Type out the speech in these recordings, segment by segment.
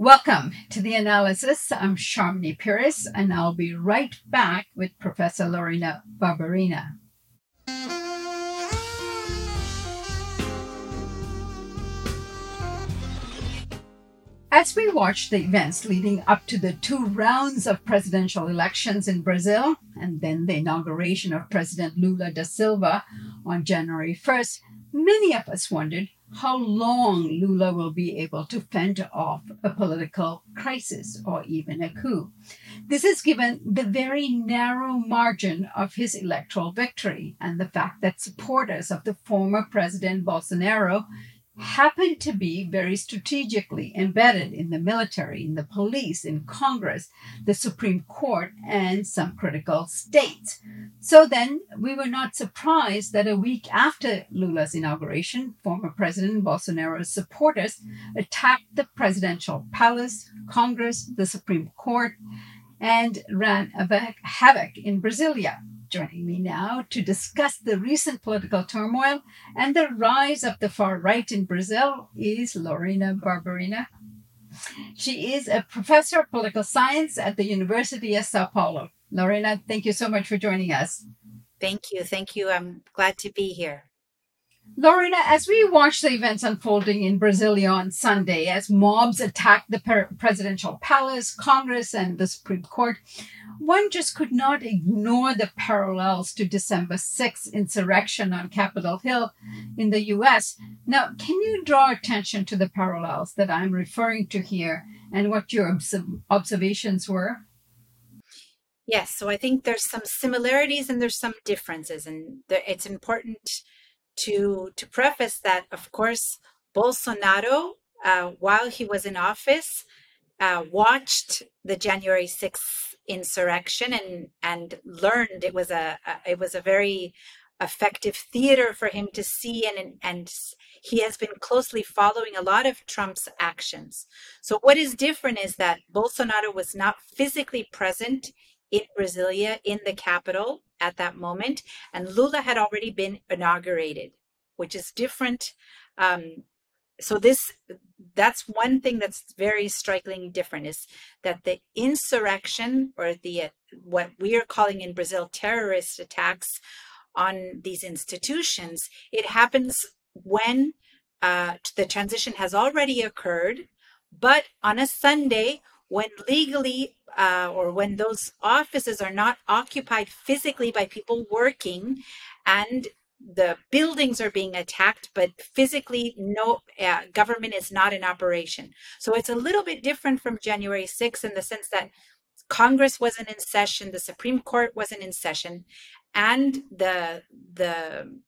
Welcome to the analysis. I'm Sharmini Peries, and I'll be right back with Professor Lorena Barberia. As we watch the events leading up to the two rounds of presidential elections in Brazil and then the inauguration of President Lula da Silva on January 1st, many of us wondered how long Lula will be able to fend off a political crisis or even a coup. This is given the very narrow margin of his electoral victory and the fact that supporters of the former President Bolsonaro happen to be very strategically embedded in the military, in the police, in Congress, the Supreme Court, and some critical states. So then we were not surprised that a week after Lula's inauguration, former President Bolsonaro's supporters attacked the presidential palace, Congress, the Supreme Court, and ran havoc in Brasilia. Joining me now to discuss the recent political turmoil and the rise of the far right in Brazil is Lorena Barberia. She is a professor of political science at the University of Sao Paulo. Lorena, thank you so much for joining us. Thank you. Thank you. I'm glad to be here. Lorena, as we watch the events unfolding in Brasilia on Sunday, as mobs attacked the presidential palace, Congress, and the Supreme Court, one just could not ignore the parallels to December 6th insurrection on Capitol Hill in the US. Now, can you draw attention to the parallels that I'm referring to here and what your observations were? Yes, so I think there's some similarities and there's some differences, and it's important to to preface that, of course, Bolsonaro, uh, while he was in office, uh, watched the January 6th insurrection and and learned it was a, a, it was a very effective theater for him to see and and he has been closely following a lot of Trump's actions. So what is different is that Bolsonaro was not physically present in Brasilia in the capital at that moment and Lula had already been inaugurated, which is different um, so this that's one thing that's very strikingly different is that the insurrection or the uh, what we are calling in Brazil terrorist attacks on these institutions it happens when uh, the transition has already occurred but on a Sunday when legally uh, or when those offices are not occupied physically by people working and the buildings are being attacked, but physically, no uh, government is not in operation. So it's a little bit different from January 6th in the sense that Congress wasn't in session, the Supreme Court wasn't in session, and the the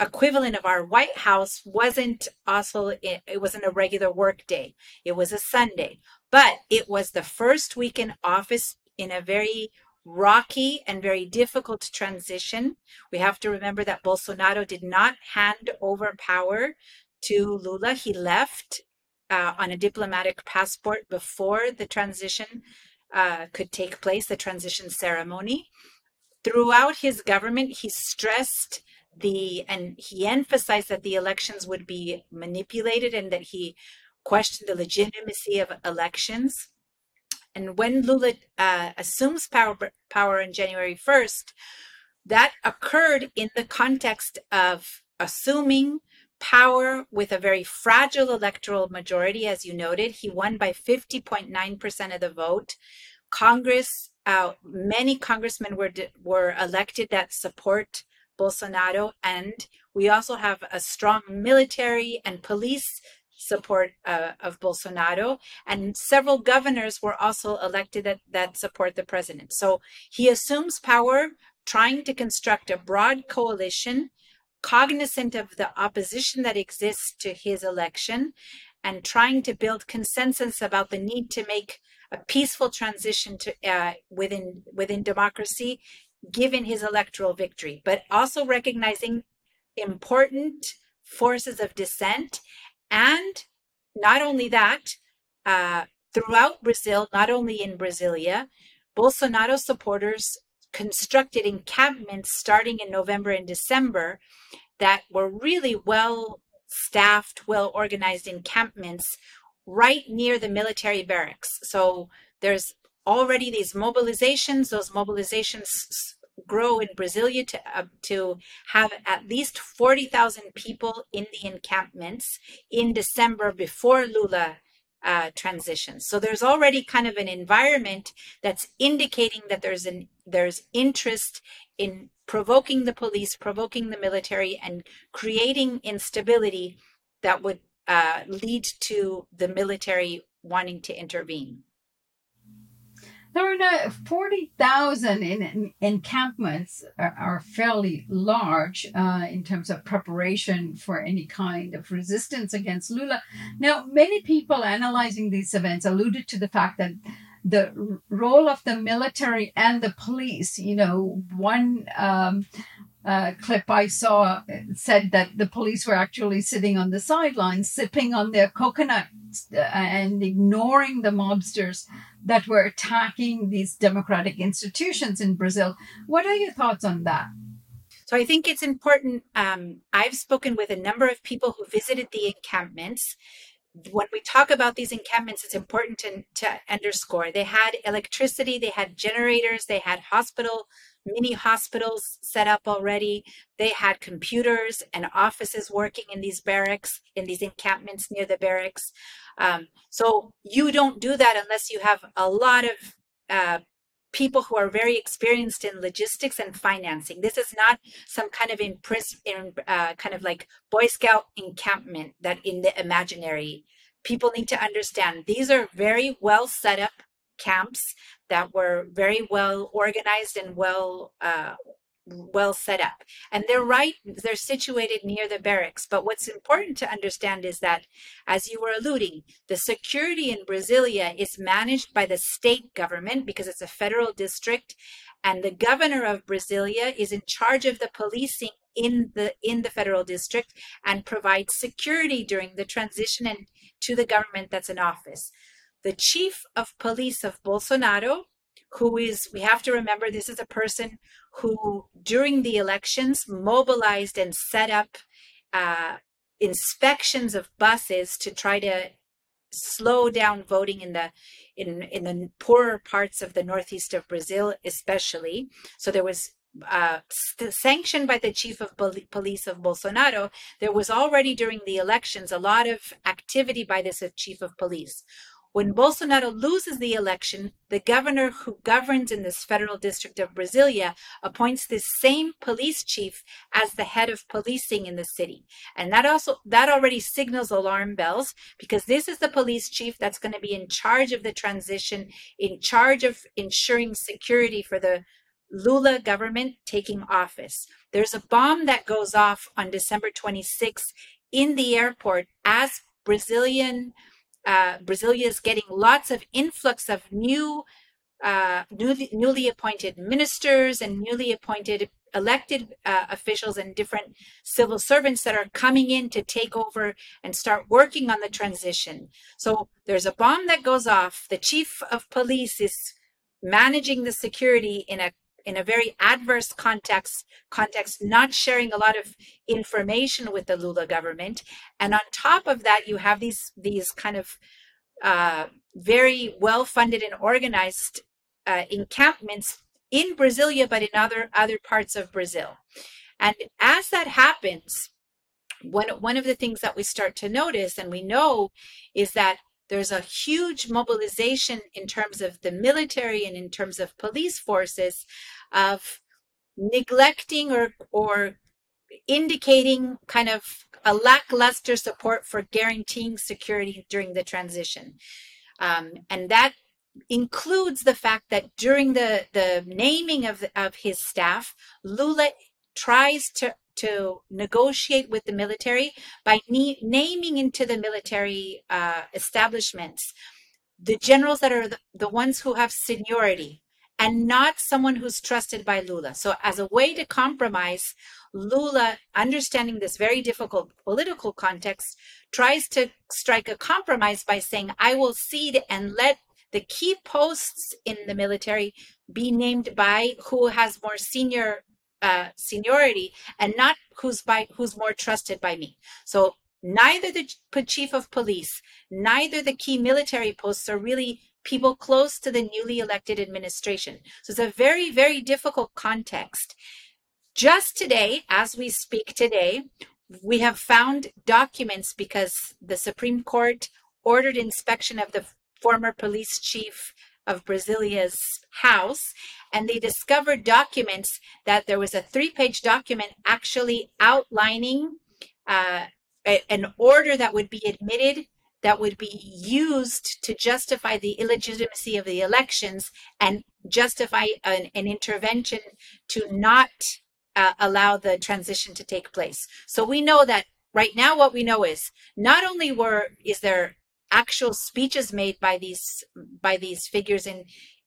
equivalent of our White House wasn't also it, it wasn't a regular work day. It was a Sunday, but it was the first week in office in a very rocky and very difficult transition. We have to remember that Bolsonaro did not hand over power to Lula. He left uh, on a diplomatic passport before the transition uh, could take place, the transition ceremony. Throughout his government, he stressed the and he emphasized that the elections would be manipulated and that he questioned the legitimacy of elections. And when Lula uh, assumes power, power on January 1st, that occurred in the context of assuming power with a very fragile electoral majority, as you noted. He won by 50.9% of the vote. Congress, uh, many congressmen were were elected that support Bolsonaro, and we also have a strong military and police support uh, of Bolsonaro, and several governors were also elected that, that support the president. So he assumes power, trying to construct a broad coalition, cognizant of the opposition that exists to his election, and trying to build consensus about the need to make a peaceful transition to uh, within within democracy, given his electoral victory, but also recognizing important forces of dissent and not only that, uh, throughout Brazil, not only in Brasilia, Bolsonaro supporters constructed encampments starting in November and December that were really well staffed, well organized encampments right near the military barracks. So there's already these mobilizations. Those mobilizations grow in Brasilia to uh, to have at least 40,000 people in the encampments in December before Lula uh, transitions. So there's already kind of an environment that's indicating that there's an there's interest in provoking the police, provoking the military, and creating instability that would uh, lead to the military wanting to intervene. There are 40,000 in, in, encampments are, are, fairly large uh, in terms of preparation for any kind of resistance against Lula. Now, many people analyzing these events alluded to the fact that the role of the military and the police, you know, one um, uh, clip I saw said that the police were actually sitting on the sidelines, sipping on their coconuts uh, and ignoring the mobsters that were attacking these democratic institutions in Brazil. What are your thoughts on that? So I think it's important. Um, I've spoken with a number of people who visited the encampments. When we talk about these encampments, it's important to, to underscore they had electricity, they had generators, they had hospital mini hospitals set up already. They had computers and offices working in these barracks, in these encampments near the barracks. Um, so you don't do that unless you have a lot of uh, people who are very experienced in logistics and financing. This is not some kind of impris- in, uh, kind of like Boy Scout encampment that in the imaginary. People need to understand these are very well set up camps that were very well organized and well uh, well set up. And they're right they're situated near the barracks. But what's important to understand is that as you were alluding the security in brasilia is managed by the state government because it's a federal district. And the governor of brasilia is in charge of the policing in the in the federal district and provides security during the transition and to the government that's in office the chief of police of Bolsonaro, who is, we have to remember, this is a person who, during the elections, mobilized and set up uh, inspections of buses to try to slow down voting in the in in the poorer parts of the northeast of Brazil, especially. So there was uh, sanctioned by the chief of police of Bolsonaro, there was already during the elections a lot of activity by this chief of police. When Bolsonaro loses the election, the governor who governs in this federal district of Brasilia appoints this same police chief as the head of policing in the city. And that also that already signals alarm bells because this is the police chief that's going to be in charge of the transition, in charge of ensuring security for the Lula government taking office. There's a bomb that goes off on December 26th in the airport as Brazilian uh, Brasilia is getting lots of influx of new, uh, newly, newly appointed ministers and newly appointed elected uh, officials and different civil servants that are coming in to take over and start working on the transition. So there's a bomb that goes off. The chief of police is managing the security in a in a very adverse context context not sharing a lot of information with the lula government. And on top of that you have these these kind of uh, very well funded and organized uh, encampments in brasilia but in other other parts of brazil. And as that happens one one of the things that we start to notice and we know is that there's a huge mobilization in terms of the military and in terms of police forces of neglecting or or indicating kind of a lackluster support for guaranteeing security during the transition. Um, and that includes the fact that during the the naming of of his staff lula tries to to negotiate with the military by ne- naming into the military uh, establishments the generals that are the, the ones who have seniority and not someone who's trusted by Lula. So, as a way to compromise, Lula, understanding this very difficult political context, tries to strike a compromise by saying, I will cede and let the key posts in the military be named by who has more senior uh, seniority and not who's by who's more trusted by me. So neither the chief of police, neither the key military posts are really people close to the newly elected administration. So it's a very, very difficult context. Just today, as we speak today, we have found documents because the Supreme Court ordered inspection of the former police chief of Brasilia's house, and they discovered documents that there was a three page document actually outlining uh, a, an order that would be admitted that would be used to justify the illegitimacy of the elections and justify an, an intervention to not uh, allow the transition to take place. So we know that right now what we know is not only were is there actual speeches made by these by these figures in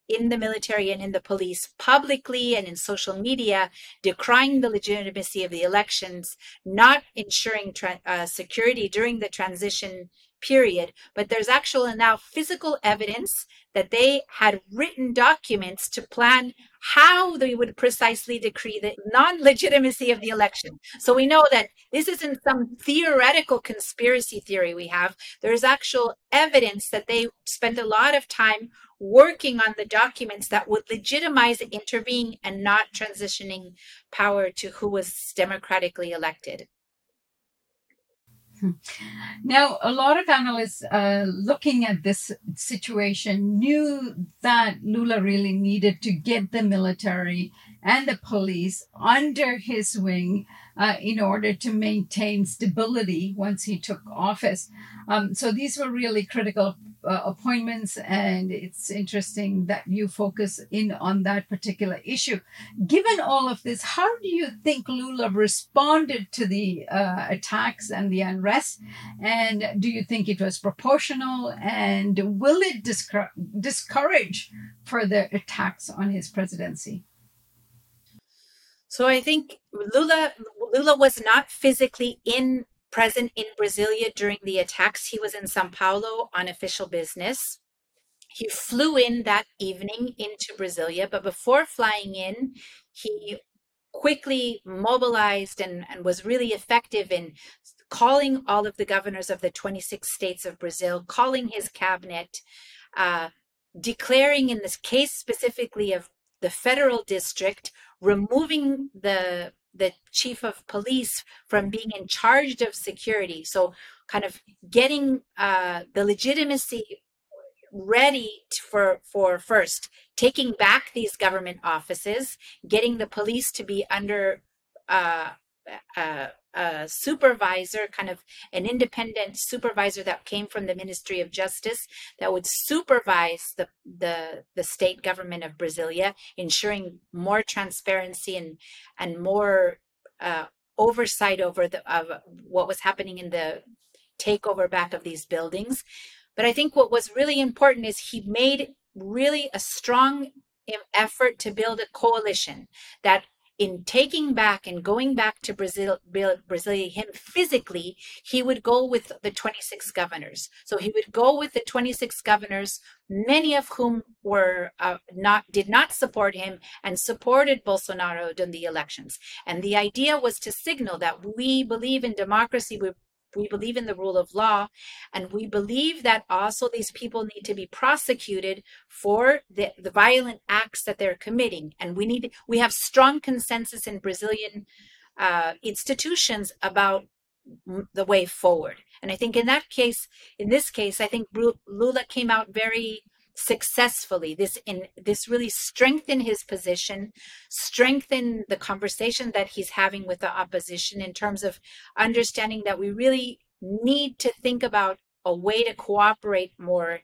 in the military and in the police publicly and in social media decrying the legitimacy of the elections not ensuring tra- uh, security during the transition period but there's actual now physical evidence that they had written documents to plan how they would precisely decree the non legitimacy of the election. So we know that this isn't some theoretical conspiracy theory we have. There's actual evidence that they spent a lot of time working on the documents that would legitimize intervening and not transitioning power to who was democratically elected. Now, a lot of analysts uh, looking at this situation knew that Lula really needed to get the military and the police under his wing uh, in order to maintain stability once he took office. Um, so these were really critical uh, appointments, and it's interesting that you focus in on that particular issue. Given all of this, how do you think Lula responded to the uh, attacks and the unrest? And do you think it was proportional? And will it discourage further attacks on his presidency? So I think Lula Lula was not physically in present in Brasilia during the attacks. He was in Sao Paulo on official business. He flew in that evening into Brasilia, but before flying in, he quickly mobilized and, and was really effective in calling all of the governors of the 26 states of Brazil, calling his cabinet, uh, declaring in this case specifically of the federal district, removing the the chief of police from being in charge of security. So, kind of getting uh, the legitimacy ready for for first taking back these government offices, getting the police to be under uh, uh, a supervisor, kind of an independent supervisor that came from the Ministry of Justice that would supervise the the, the state government of Brasilia, ensuring more transparency and and more uh, oversight over the of what was happening in the takeover back of these buildings. But I think what was really important is he made really a strong effort to build a coalition that in taking back and going back to Brazil, Brasilia, him physically, he would go with the 26 governors. So he would go with the 26 governors, many of whom were uh, not did not support him and supported Bolsonaro during the elections. And the idea was to signal that we believe in democracy. We we believe in the rule of law and we believe that also these people need to be prosecuted for the, the violent acts that they're committing. And we need we have strong consensus in brazilian uh, institutions about the way forward. And i think in that case in this case i think lula came out very successfully this in this really strengthened his position strengthened the conversation that he's having with the opposition in terms of understanding that we really need to think about a way to cooperate more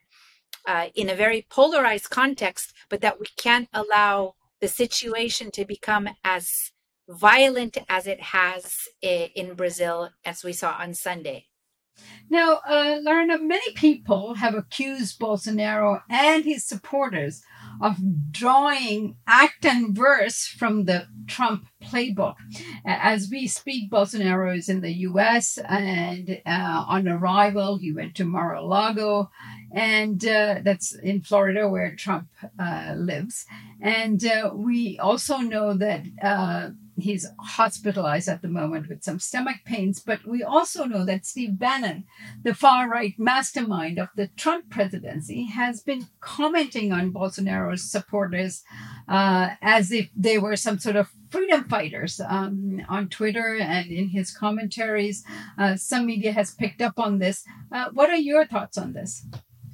uh, in a very polarized context but that we can't allow the situation to become as violent as it has eh, in brazil as we saw on sunday now, uh, Lorena, many people have accused Bolsonaro and his supporters of drawing act and verse from the Trump playbook. As we speak, Bolsonaro is in the US and uh, on arrival, he went to Mar a Lago, and uh, that's in Florida where Trump uh, lives. And uh, we also know that uh, he's hospitalized at the moment with some stomach pains. But we also know that Steve Bannon, the far right mastermind of the Trump presidency, has been commenting on Bolsonaro's supporters uh, as if they were some sort of freedom fighters um, on Twitter and in his commentaries. Uh, some media has picked up on this. Uh, what are your thoughts on this?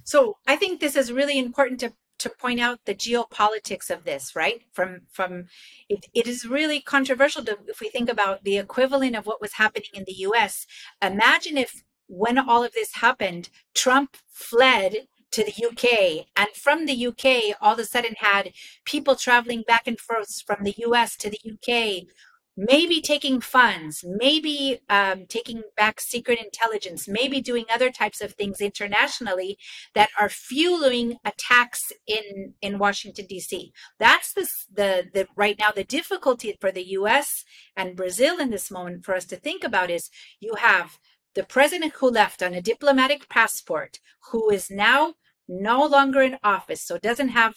So I think this is really important to to point out the geopolitics of this, right? From from it, it is really controversial to if we think about the equivalent of what was happening in the US. Imagine if when all of this happened, Trump fled to the UK and from the UK all of a sudden had people traveling back and forth from the US to the UK maybe taking funds, maybe um, taking back secret intelligence, maybe doing other types of things internationally that are fueling attacks in in Washington D.C. That's the the the right now the difficulty for the U.S. and Brazil in this moment for us to think about is you have the president who left on a diplomatic passport who is now no longer in office so doesn't have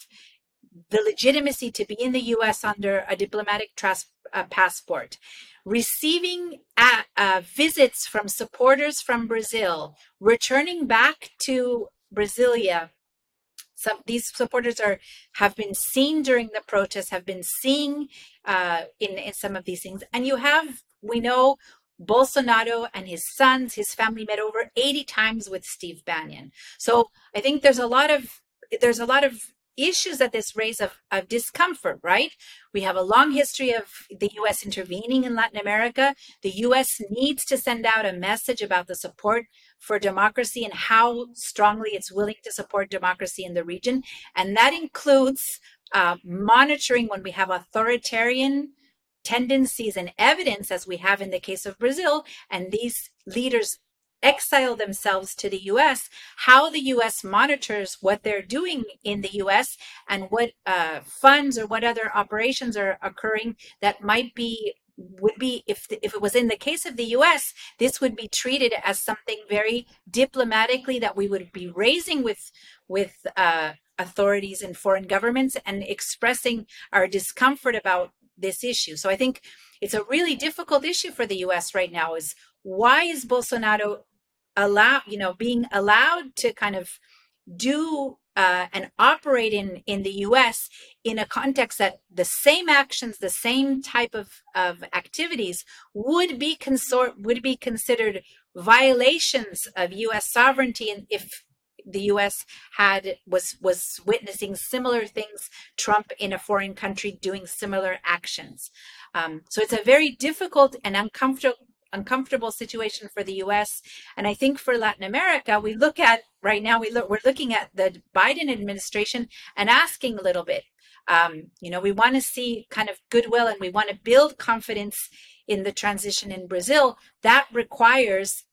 the legitimacy to be in the US under a diplomatic uh, passport, receiving at, uh, visits from supporters from Brazil, returning back to Brasilia. Some these supporters are have been seen during the protests, have been seen uh, in in some of these things, and you have we know Bolsonaro and his sons, his family met over 80 times with Steve Bannon. So I think there's a lot of there's a lot of issues that this raise of, of discomfort, right? We have a long history of the US intervening in Latin America. The US needs to send out a message about the support for democracy and how strongly it's willing to support democracy in the region. And that includes uh, monitoring when we have authoritarian tendencies and evidence, as we have in the case of Brazil, and these leaders exile themselves to the US, how the US monitors what they're doing in the US and what uh, funds or what other operations are occurring that might be would be if the, if it was in the case of the US this would be treated as something very diplomatically that we would be raising with with uh, authorities and foreign governments and expressing our discomfort about this issue. So i think it's a really difficult issue for the US right now is why is Bolsonaro allow you know being allowed to kind of do uh, and operate in in the U.S. in a context that the same actions, the same type of of activities would be consort would be considered violations of U.S. sovereignty, and if the U.S. had was was witnessing similar things, Trump in a foreign country doing similar actions. Um, so it's a very difficult and uncomfortable uncomfortable situation for the US. And I think for Latin America, we look at right now, we look, we're looking at the Biden administration and asking a little bit. Um, you know, we want to see kind of goodwill and we want to build confidence in the transition in Brazil. That requires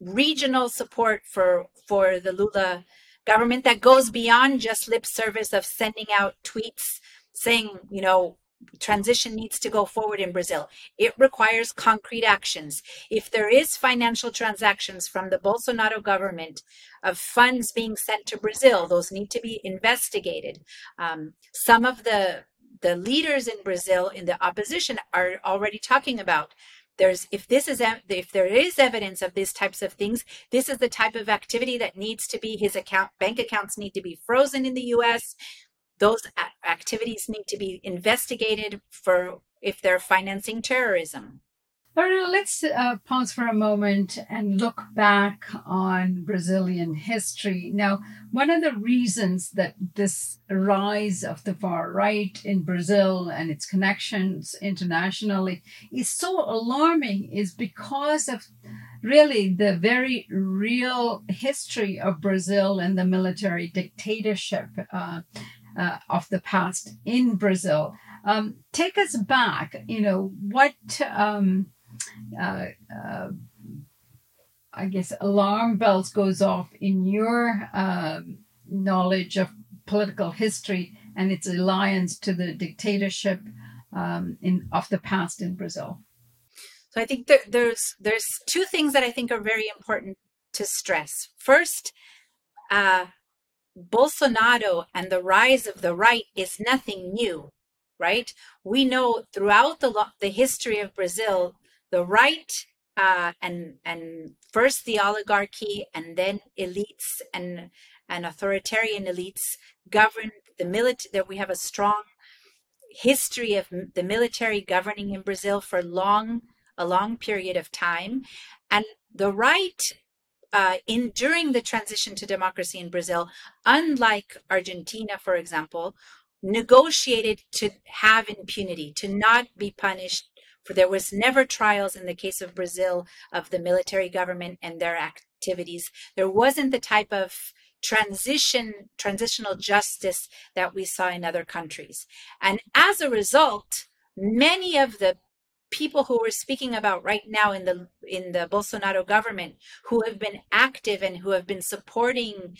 regional support for for the Lula government that goes beyond just lip service of sending out tweets saying, you know, transition needs to go forward in Brazil. It requires concrete actions. If there is financial transactions from the Bolsonaro government of funds being sent to Brazil, those need to be investigated. Um, some of the the leaders in Brazil in the opposition are already talking about there's if this is if there is evidence of these types of things this is the type of activity that needs to be his account bank accounts need to be frozen in the US those activities need to be investigated for if they're financing terrorism. let's uh, pause for a moment and look back on Brazilian history. Now, one of the reasons that this rise of the far right in Brazil and its connections internationally is so alarming is because of really the very real history of Brazil and the military dictatorship. Uh, uh, of the past in Brazil. Um, take us back. You know what? Um, uh, uh, I guess alarm bells goes off in your um, knowledge of political history and its alliance to the dictatorship um, in of the past in Brazil. So I think there, there's there's two things that I think are very important to stress. First, uh, Bolsonaro and the rise of the right is nothing new, right? We know throughout the the history of Brazil, the right uh, and and first the oligarchy and then elites and and authoritarian elites govern the military. That we have a strong history of the military governing in Brazil for long a long period of time, and the right uh, in during the transition to democracy in Brazil, unlike Argentina, for example, negotiated to have impunity, to not be punished. For there was never trials in the case of Brazil of the military government and their activities. There wasn't the type of transition transitional justice that we saw in other countries. And as a result, many of the people who we're speaking about right now in the in the Bolsonaro government who have been active and who have been supporting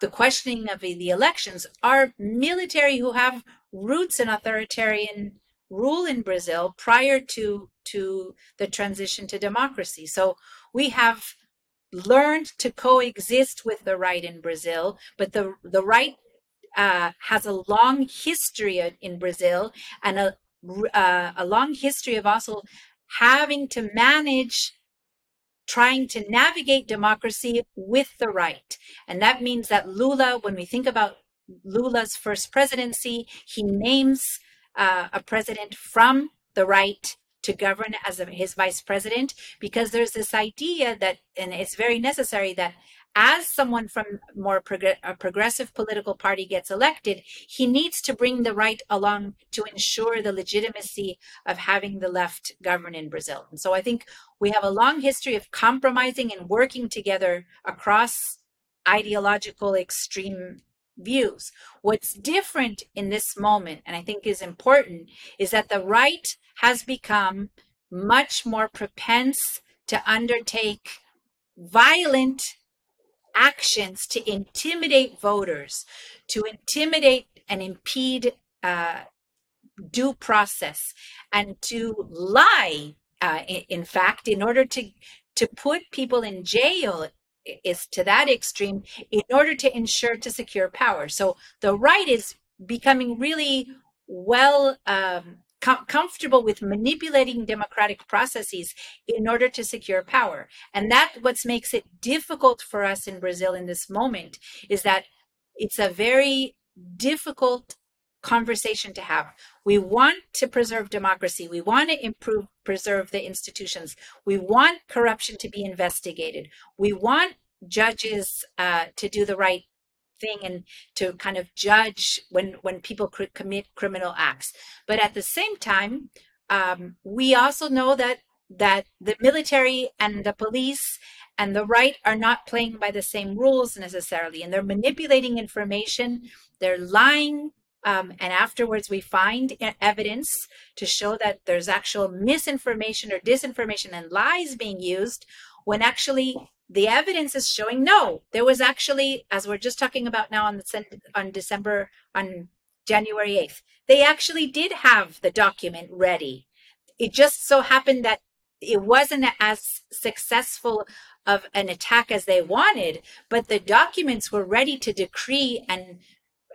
the questioning of the elections are military who have roots in authoritarian rule in Brazil prior to to the transition to democracy. So we have learned to coexist with the right in Brazil, but the the right uh, has a long history in Brazil and a uh, a long history of also having to manage trying to navigate democracy with the right. And that means that Lula, when we think about Lula's first presidency, he names uh, a president from the right to govern as a, his vice president because there's this idea that, and it's very necessary that as someone from more prog- a progressive political party gets elected, he needs to bring the right along to ensure the legitimacy of having the left govern in Brazil. And so I think we have a long history of compromising and working together across ideological extreme views. What's different in this moment, and I think is important, is that the right has become much more propense to undertake violent actions to intimidate voters, to intimidate and impede uh, due process, and to lie. Uh, in, fact, in order to to put people in jail is to that extreme in order to ensure to secure power. So the right is becoming really well um, com- comfortable with manipulating democratic processes in order to secure power. And that what makes it difficult for us in Brazil in this moment is that it's a very difficult conversation to have. We want to preserve democracy. We want to improve, preserve the institutions. We want corruption to be investigated. We want judges uh, to do the right thing and to kind of judge when when people cr- commit criminal acts. But at the same time um, we also know that that the military and the police and the right are not playing by the same rules necessarily and they're manipulating information they're lying um, and afterwards we find evidence to show that there's actual misinformation or disinformation and lies being used when actually the evidence is showing no. There was actually as we're just talking about now on the on december on january 8th they actually did have the document ready. It just so happened that it wasn't as successful of an attack as they wanted but the documents were ready to decree and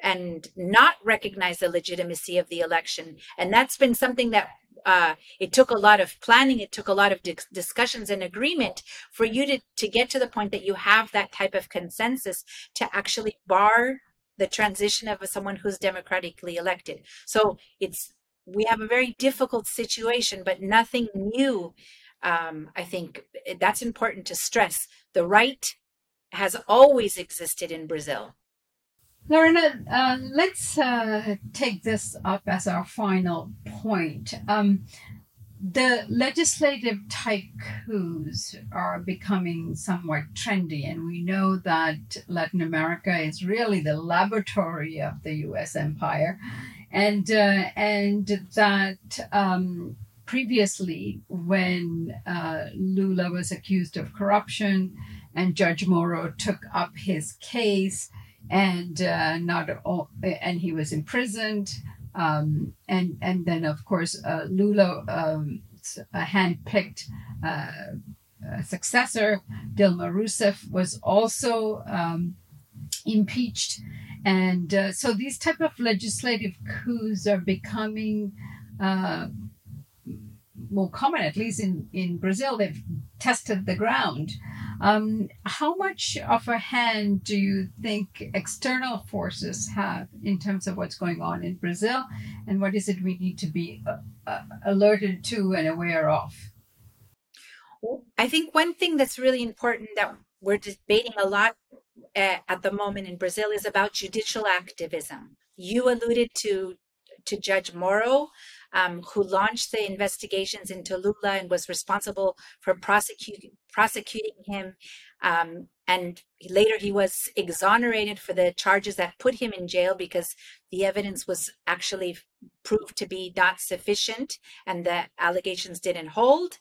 and not recognize the legitimacy of the election. And that's been something that uh, it took a lot of planning. It took a lot of di- discussions and agreement for you to, to get to the point that you have that type of consensus to actually bar the transition of someone who's democratically elected. So it's we have a very difficult situation but nothing new um, i think that's important to stress. The right has always existed in brazil Lorena, uh, let's uh, take this up as our final point. Um, the legislative tycoons are becoming somewhat trendy, and we know that Latin America is really the laboratory of the U.S. empire, and uh, and that um, previously, when uh, Lula was accused of corruption, and Judge Moro took up his case and uh, not all, and he was imprisoned. Um, and and then of course uh, Lula um, handpicked uh, successor Dilma Rousseff was also um, impeached, And uh, so these type of legislative coups are becoming uh, more common, at least in, in Brazil. They've tested the ground. Um, how much of a hand do you think external forces have in terms of what's going on in Brazil? And what is it we need to be uh, uh, alerted to and aware of? I think one thing that's really important that we're debating a lot uh, at the moment in Brazil is about judicial activism. You alluded to to Judge Moro, um, who launched the investigations into Lula and was responsible for prosecuting prosecuting him. Um, and later he was exonerated for the charges that put him in jail because the evidence was actually proved to be not sufficient and the allegations didn't hold.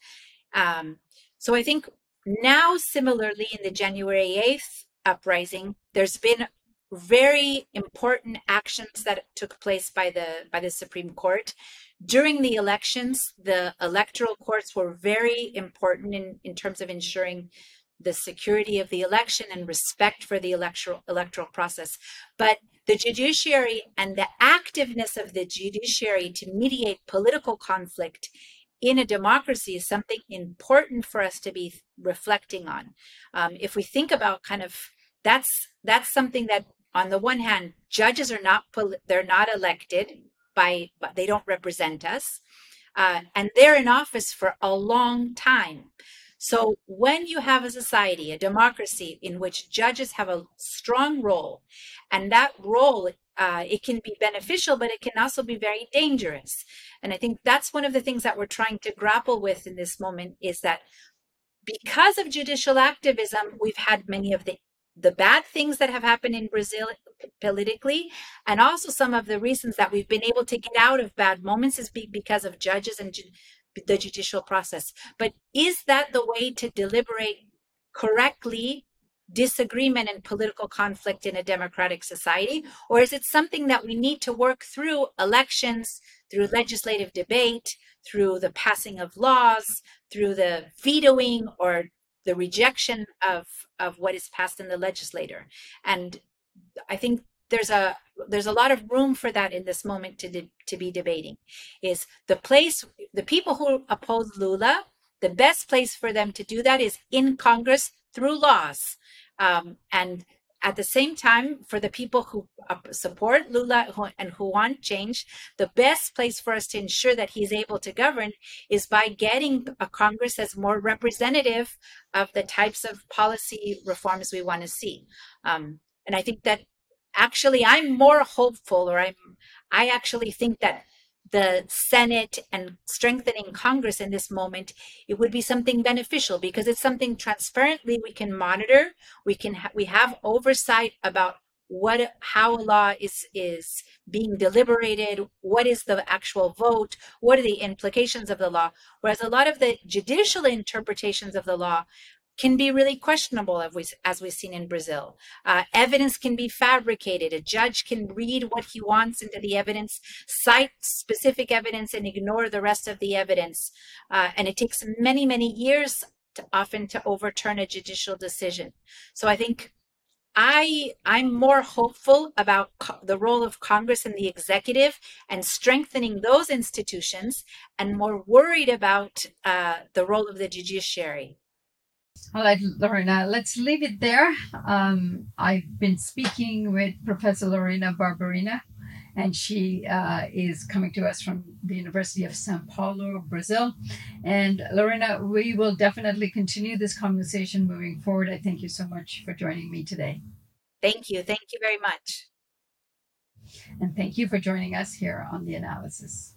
Um, so I think now, similarly, in the January 8th uprising, there's been very important actions that took place by the by the Supreme Court during the elections. The electoral courts were very important in, in terms of ensuring the security of the election and respect for the electoral electoral process. But the judiciary and the activeness of the judiciary to mediate political conflict in a democracy is something important for us to be reflecting on. Um, if we think about kind of that's that's something that on the one hand judges are not they're not elected by but they don't represent us uh, and they're in office for a long time so when you have a society a democracy in which judges have a strong role and that role uh, it can be beneficial, but it can also be very dangerous. And I think that's one of the things that we're trying to grapple with in this moment is that because of judicial activism, we've had many of the the bad things that have happened in Brazil politically, and also some of the reasons that we've been able to get out of bad moments is because of judges and ju- the judicial process. But is that the way to deliberate correctly disagreement and political conflict in a democratic society? Or is it something that we need to work through elections, through legislative debate, through the passing of laws, through the vetoing or the rejection of, of what is passed in the legislator? And I think there's a there's a lot of room for that in this moment to de- to be debating is the place the people who oppose Lula the best place for them to do that is in Congress through laws um, and at the same time, for the people who uh, support Lula and who want change, the best place for us to ensure that he's able to govern is by getting a Congress that's more representative of the types of policy reforms we want to see. Um, and I think that actually, I'm more hopeful, or I'm, I actually think that the Senate and strengthening Congress in this moment, it would be something beneficial because it's something transparently we can monitor. We can ha- we have oversight about what how a law is is being deliberated what is the actual vote what are the implications of the law whereas a lot of the judicial interpretations of the law can be really questionable as, we, we've seen in Brazil. Uh, evidence can be fabricated. A judge can read what he wants into the evidence, cite specific evidence, and ignore the rest of the evidence. Uh, and it takes many, many years to, often to overturn a judicial decision. So I think I I'm more hopeful about co- the role of Congress and the executive and strengthening those institutions, and more worried about uh, the role of the judiciary. All right, Lorena, let's leave it there. Um, I've been speaking with Professor Lorena Barberia, and she uh, is coming to us from the University of Sao Paulo, Brazil. And Lorena, we will definitely continue this conversation moving forward. I thank you so much for joining me today. Thank you. Thank you very much. And thank you for joining us here on the analysis.